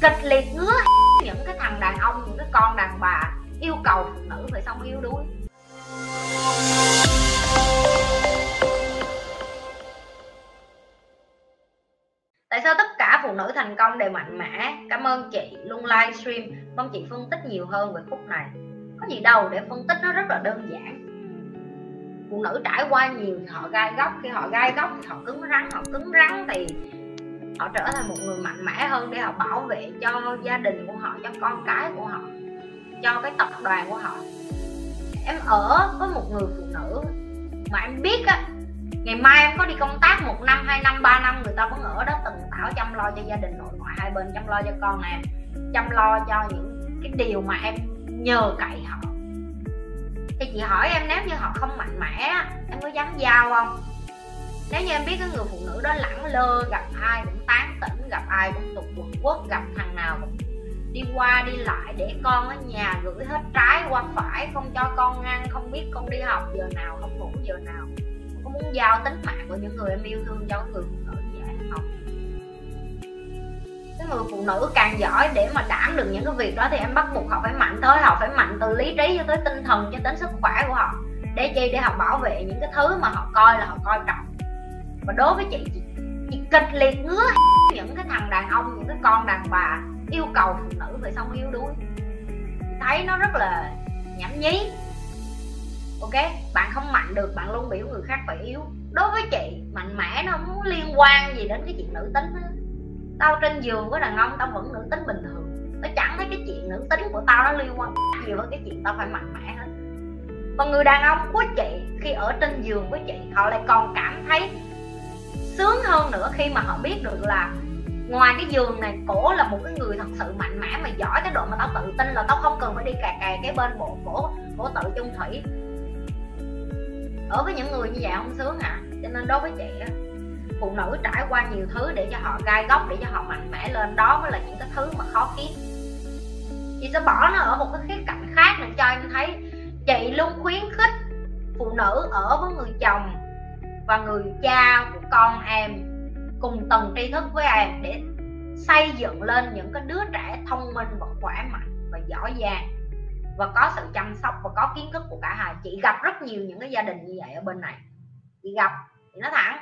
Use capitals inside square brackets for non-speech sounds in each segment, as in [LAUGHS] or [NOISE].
kịch liệt ngứa [LAUGHS] những cái thằng đàn ông, những cái con đàn bà yêu cầu phụ nữ phải xong yêu đuối. Tại sao tất cả phụ nữ thành công đều mạnh mẽ? Cảm ơn chị luôn livestream mong chị phân tích nhiều hơn về khúc này. Có gì đâu, để phân tích nó rất là đơn giản. Phụ nữ trải qua nhiều thì họ gai góc, khi họ gai góc thì họ cứng rắn, họ cứng rắn thì họ trở thành một người mạnh mẽ hơn để họ bảo vệ cho gia đình của họ, cho con cái của họ, cho cái tập đoàn của họ. Em ở với một người phụ nữ mà em biết á, ngày mai em có đi công tác một năm, hai năm, ba năm, người ta vẫn ở đó từng tảo chăm lo cho gia đình nội, ngoại, hai bên, chăm lo cho con em, chăm lo cho những cái điều mà em nhờ cậy họ. Thì chị hỏi em, nếu như họ không mạnh mẽ em có dám giao không? Nếu như em biết cái người phụ nữ đó lẳng lơ, gặp ai cũng tán tỉnh, gặp ai cũng tục quật quất, gặp thằng nào cũng đi qua đi lại để con ở nhà gửi hết trái qua phải, không cho con ăn, không biết con đi học giờ nào không ngủ giờ nào. Có muốn giao tính mạng của những người em yêu thương cho người phụ nữ như vậy không? Cái người phụ nữ càng giỏi để mà đảm được những cái việc đó thì em bắt buộc họ phải mạnh tới, họ phải mạnh từ lý trí cho tới tinh thần, cho đến sức khỏe của họ. Để chi? Để họ bảo vệ những cái thứ mà họ coi là họ coi trọng và đối với chị chị, chị kịch liệt ngứa những cái thằng đàn ông những cái con đàn bà yêu cầu phụ nữ phải xong yếu đuối. Thấy nó rất là nhảm nhí. Ok bạn không mạnh được bạn luôn biểu người khác phải yếu. Đối với chị mạnh mẽ nó không liên quan gì đến cái chuyện nữ tính đó. tao trên giường với đàn ông tao vẫn nữ tính bình thường. Nó chẳng thấy cái chuyện nữ tính của tao nó liên quan nhiều hơn cái chuyện tao phải mạnh mẽ hết. Còn người đàn ông của chị khi ở trên giường với chị họ lại còn cảm thấy sướng hơn nữa khi mà họ biết được là ngoài cái giường này cổ là một cái người thật sự mạnh mẽ mà giỏi cái độ mà tao tự tin là tao không cần phải đi cà cà cái bên bộ cổ cổ tự chung thủy. Ở với những người như vậy không sướng hả? Cho nên đối với chị á, phụ nữ trải qua nhiều thứ để cho họ gai góc, để cho họ mạnh mẽ lên, đó mới là những cái thứ mà khó kiếm. Chị sẽ bỏ nó ở một cái khía cạnh khác để cho em thấy chị luôn khuyến khích phụ nữ ở với người chồng và người cha của con em cùng tầng tri thức với em để xây dựng lên những cái đứa trẻ thông minh và khỏe mạnh và giỏi giang. Và có sự chăm sóc và có kiến thức của cả hai. Chị gặp rất nhiều những cái gia đình như vậy ở bên này. Chị gặp, chị nói thẳng.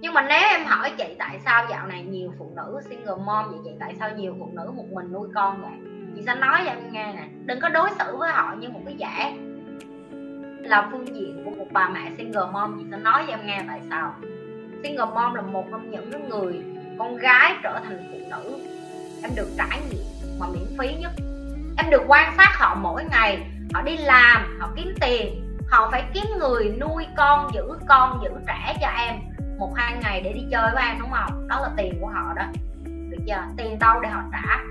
Nhưng mà nếu em hỏi chị tại sao dạo này nhiều phụ nữ single mom vậy, chị tại sao nhiều phụ nữ một mình nuôi con vậy? Chị sẽ nói cho em nghe nè. Đừng có đối xử với họ như một cái giả là phương diện của một bà mẹ single mom chị sẽ nói cho em nghe tại sao. Single mom là một trong những người con gái trở thành phụ nữ em được trải nghiệm mà miễn phí nhất. Em được quan sát họ mỗi ngày, họ đi làm, họ kiếm tiền, họ phải kiếm người nuôi con, giữ con, giữ trẻ cho em một hai ngày để đi chơi với em, đúng không? Đó là tiền của họ đó. Được chưa? Tiền đâu để họ trả?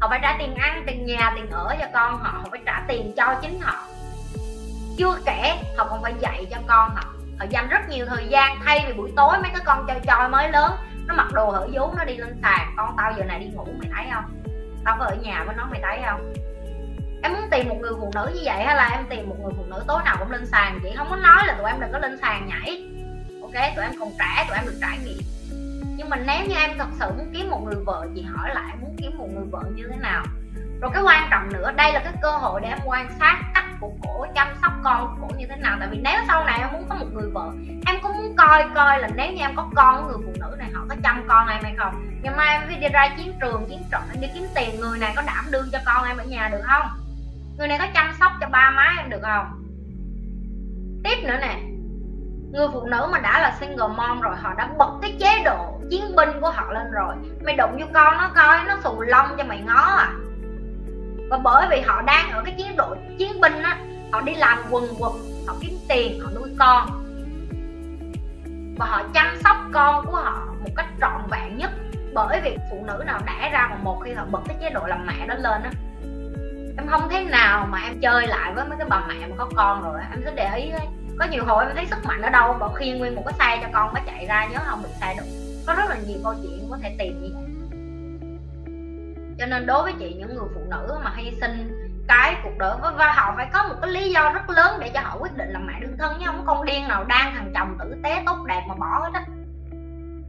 Họ phải trả tiền ăn, tiền nhà, tiền ở cho con họ họ phải trả tiền cho chính họ chưa kể học còn phải dạy cho con học họ dành rất nhiều thời gian, thay vì buổi tối mấy cái con chơi chơi mới lớn, nó mặc đồ hở vú, nó đi lên sàn. Con tao giờ này đi ngủ, mày thấy không? Tao có ở nhà với nó, mày thấy không? Em muốn tìm một người phụ nữ như vậy hay là em tìm một người phụ nữ tối nào cũng lên sàn chị không có nói là tụi em đừng có lên sàn nhảy. Ok, tụi em còn trẻ, tụi em được trải nghiệm. Nhưng mà nếu như em thật sự muốn kiếm một người vợ chị hỏi lại, muốn kiếm một người vợ như thế nào? Rồi cái quan trọng nữa, đây là cái cơ hội để em quan sát tất của cổ, chăm sóc con của cổ như thế nào? Tại vì nếu sau này em muốn có một người vợ, em cũng muốn coi coi là nếu như em có con, người phụ nữ này họ có chăm con em hay không. Ngày mai em đi ra chiến trường, chiến trận, em đi kiếm tiền, người này có đảm đương cho con em ở nhà được không? Người này có chăm sóc cho ba má em được không? Tiếp nữa nè, người phụ nữ mà đã là single mom rồi, họ đã bật cái chế độ chiến binh của họ lên rồi, mày đụng vô con nó coi, nó xù lông cho mày ngó à và bởi vì họ đang ở cái chế độ chiến binh á, họ đi làm quần quật, họ kiếm tiền, họ nuôi con. Và họ chăm sóc con của họ một cách trọn vẹn nhất. Bởi vì phụ nữ nào đẻ ra mà một khi họ bật cái chế độ làm mẹ đó lên á, em không thế nào mà em chơi lại với mấy cái bà mẹ mà có con rồi em sẽ để ý ấy. có nhiều hồi em thấy sức mạnh ở đâu bỏ khi nguyên một cái xe cho con nó chạy ra, nhớ không? Bị xe được. Có rất là nhiều câu chuyện có thể tìm như vậy cho nên đối với chị, những người phụ nữ mà hy sinh cái cuộc đời và họ phải có một cái lý do rất lớn để cho họ quyết định làm mẹ đương thân chứ không có con điên nào đang thằng chồng tử tế tốt đẹp mà bỏ hết á.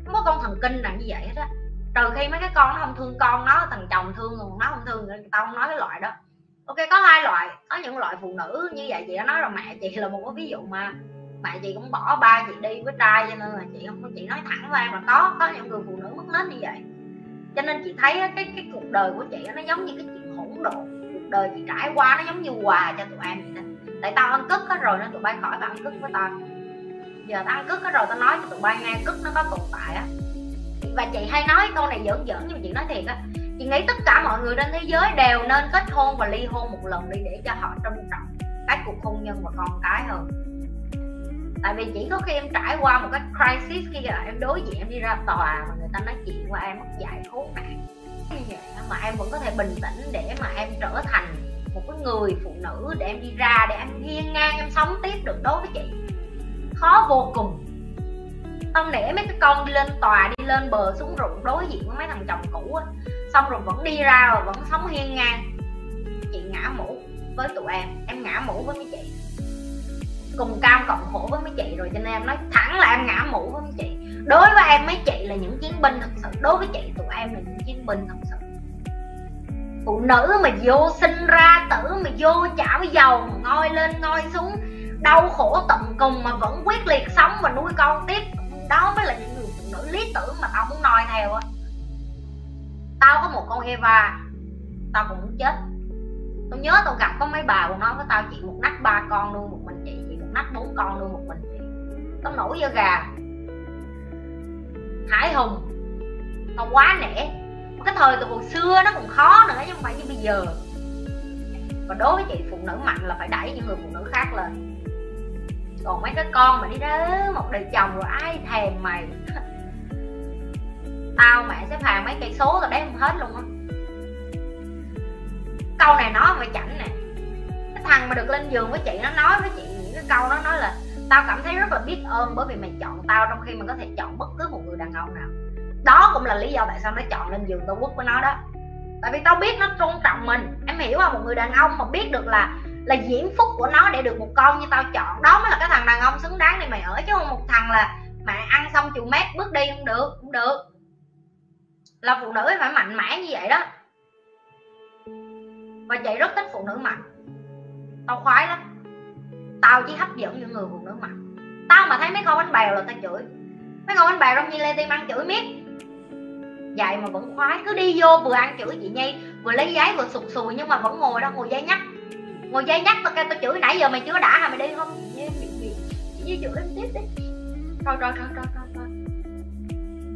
Không có con thần kinh nào như vậy hết á. Trừ khi mấy cái con nó không thương con, nó thằng chồng thương còn nó không thương tao không nói cái loại đó. Ok, có hai loại, có những loại phụ nữ như vậy, chị đã nói rồi, mẹ chị là một cái ví dụ mà mẹ chị cũng bỏ ba chị đi với trai, cho nên là chị không chị nói thẳng ra là có có những người phụ nữ nên chị thấy cái cái cuộc đời của chị nó giống như cái chuyện hỗn độn. Cuộc đời chị trải qua nó giống như quà cho tụi em vậy đó. tại tao ăn cất hết rồi nên tụi bay khỏi tao ăn cất với tao. Giờ tao ăn cất hết rồi tao nói cho tụi bay nghe cất nó có tồn tại á. Và chị hay nói câu này giỡn giỡn nhưng mà chị nói thiệt á, chị nghĩ tất cả mọi người trên thế giới đều nên kết hôn và ly hôn một lần đi để cho họ trân trọng, cái cuộc hôn nhân và con cái hơn tại vì chỉ có khi em trải qua một cái crisis khi là em đối diện, em đi ra tòa mà người ta nói chuyện qua em mất dạy khốn nạn như vậy mà em vẫn có thể bình tĩnh để mà em trở thành một cái người phụ nữ để em đi ra để em hiên ngang, em sống tiếp được đối với chị. Khó vô cùng. Tao nể mấy cái con đi lên tòa, đi lên bờ xuống ruộng đối diện với mấy thằng chồng cũ á, xong rồi vẫn đi ra và vẫn sống hiên ngang. Chị ngã mũ với tụi em em ngã mũ với mấy chị cùng cam cộng khổ với mấy chị rồi cho nên em nói thẳng là em ngã mũ với mấy chị. Đối với em mấy chị là những chiến binh thật sự. Đối với chị tụi em là những chiến binh thật sự. Phụ nữ mà vô sinh ra tử mà vô chảo dầu mà ngoi lên ngoi xuống đau khổ tận cùng mà vẫn quyết liệt sống và nuôi con tiếp. Đó mới là những người phụ nữ lý tưởng mà tao muốn noi theo á. Tao có một con Eva tao cũng muốn chết. Tao nhớ tao gặp có mấy bà còn nói với tao chị một nách ba con luôn, một mình chị mắt nách bốn con nuôi một mình. Tao nổi da gà, hải hùng tao quá nể cái thời từ hồi xưa nó còn khó nữa, chứ không phải như bây giờ. Và đối với chị phụ nữ mạnh là phải đẩy những người phụ nữ khác lên. Còn mấy cái con mà đi đó, một đời chồng rồi ai thèm mày? [LAUGHS] Tao mẹ xếp hàng mấy cây số tao đếm không hết luôn á. Câu này nói mà chảnh nè. Cái thằng mà được lên giường với chị, nó nói với chị câu nó nói là tao cảm thấy rất là biết ơn bởi vì mày chọn tao trong khi mày có thể chọn bất cứ một người đàn ông nào. Đó cũng là lý do tại sao nó chọn lên giường tao quất với nó đó. Tại vì tao biết nó tôn trọng mình. Em hiểu không? Một người đàn ông mà biết được là là diễm phúc của nó để được một con như tao chọn, đó mới là cái thằng đàn ông xứng đáng để mày ở. Chứ không một thằng là mày ăn xong chịu mét bước đi không được, cũng được. Là phụ nữ phải mạnh mẽ như vậy đó. Và chị rất thích phụ nữ mạnh. Tao khoái lắm tao chỉ hấp dẫn những người phụ nữ mặt tao mà thấy mấy con bánh bèo là tao chửi. Mấy con bánh bèo trong như lê tim ăn chửi miết. Vậy mà vẫn khoái, cứ đi vô vừa ăn chửi chị nhi, vừa lấy giấy vừa sụt sùi nhưng mà vẫn ngồi đó, ngồi dây nhắc. Ngồi dây nhắc tao kêu tao chửi, nãy giờ mày chưa đã hả? Mày đi không? Chị nhi chửi em tiếp đi. Rồi rồi rồi rồi rồi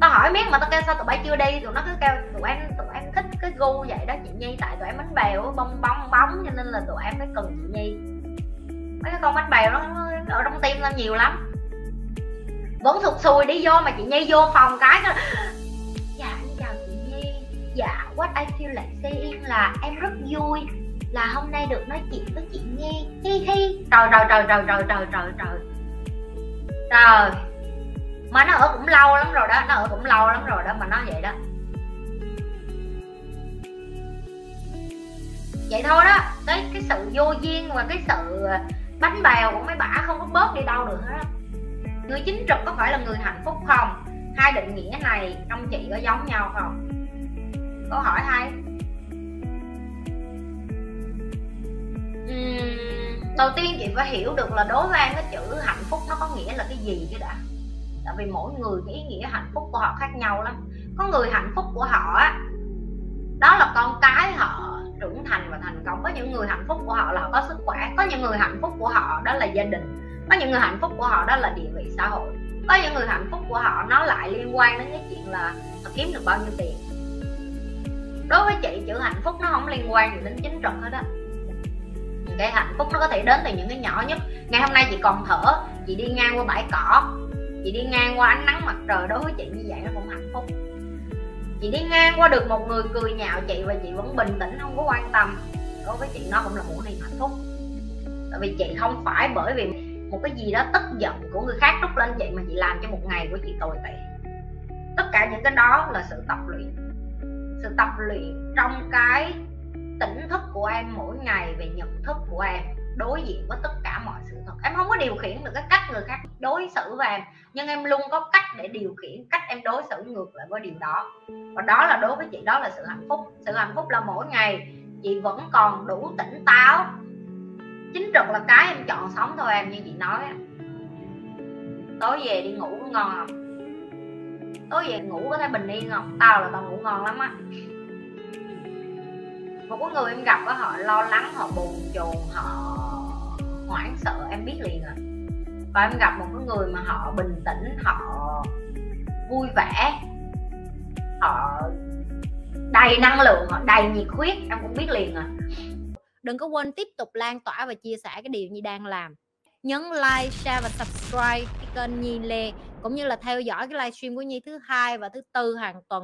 tao hỏi miết mà tao kêu sao tụi bay chưa đi, tụi nó cứ kêu tụi em tụi em thích cái gu vậy đó chị nhi, tại tụi em bánh bèo bong bong bóng cho nên là tụi em mới cần chị nhi mấy cái con bánh bèo nó ở trong tim tao nhiều lắm. Vẫn thuộc xùi đi, vô mà chị nhi vô phòng cái dạ em chào chị nhi. Dạ what I feel like saying là em rất vui là hôm nay được nói chuyện với chị nhi. Hi hi. Trời trời trời trời trời trời trời trời. Trời. Mà nó ở cũng lâu lắm rồi đó, nó ở cũng lâu lắm rồi đó mà nó vậy đó. Vậy thôi đó cái cái sự vô duyên và cái sự bánh bèo của mấy bả không có bớt đi đâu được hết. Người chính trực có phải là người hạnh phúc không? Hai định nghĩa này trong chị có giống nhau không? Câu hỏi hay. Uhm, đầu tiên chị phải hiểu được là đối với em cái chữ hạnh phúc nó có nghĩa là cái gì chứ đã. Tại vì mỗi người cái ý nghĩa hạnh phúc của họ khác nhau lắm. Có người hạnh phúc của họ á đó là con cái họ trưởng thành và thành công. Có những người hạnh phúc của họ là họ có sức khỏe, có những người hạnh phúc của họ đó là gia đình, có những người hạnh phúc của họ đó là địa vị xã hội, có những người hạnh phúc của họ nó lại liên quan đến cái chuyện là họ kiếm được bao nhiêu tiền. Đối với chị, chữ hạnh phúc nó không liên quan gì đến chính trực hết á. Cái hạnh phúc nó có thể đến từ những cái nhỏ nhất. Ngày hôm nay chị còn thở, chị đi ngang qua bãi cỏ, chị đi ngang qua ánh nắng mặt trời. Đối với chị như vậy nó cũng hạnh phúc chị đi ngang qua được một người cười nhạo chị và chị vẫn bình tĩnh, không có quan tâm. Đối với chị, nó cũng là một niềm hạnh phúc. Tại vì chị không phải bởi vì một cái gì đó tức giận của người khác trút lên chị mà chị làm cho một ngày của chị tồi tệ. Tất cả những cái đó là sự tập luyện. Sự tập luyện trong cái tỉnh thức của em mỗi ngày về nhận thức của em đối diện với tất cả mọi sự thật. Em không có điều khiển được cái cách người khác đối xử với em, nhưng em luôn có cách để điều khiển, cách em đối xử ngược lại với điều đó. Và đó là đối với chị, đó là sự hạnh phúc. Sự hạnh phúc là mỗi ngày chị vẫn còn đủ tỉnh táo. Chính trực là cái em chọn sống thôi em, như chị nói tối về đi ngủ ngon không? Tối về ngủ có thấy bình yên không? Tao là tao ngủ ngon lắm á một cái người em gặp á họ lo lắng họ buồn chồn họ hoảng sợ em biết liền à. Còn em gặp một cái người mà họ bình tĩnh họ vui vẻ họ đầy năng lượng họ đầy nhiệt huyết em cũng biết liền à. Đừng có quên tiếp tục lan tỏa và chia sẻ cái điều Nhi đang làm. Nhấn like, share và subscribe cái kênh Nhi Lê cũng như là theo dõi cái livestream của Nhi thứ hai và thứ tư hàng tuần.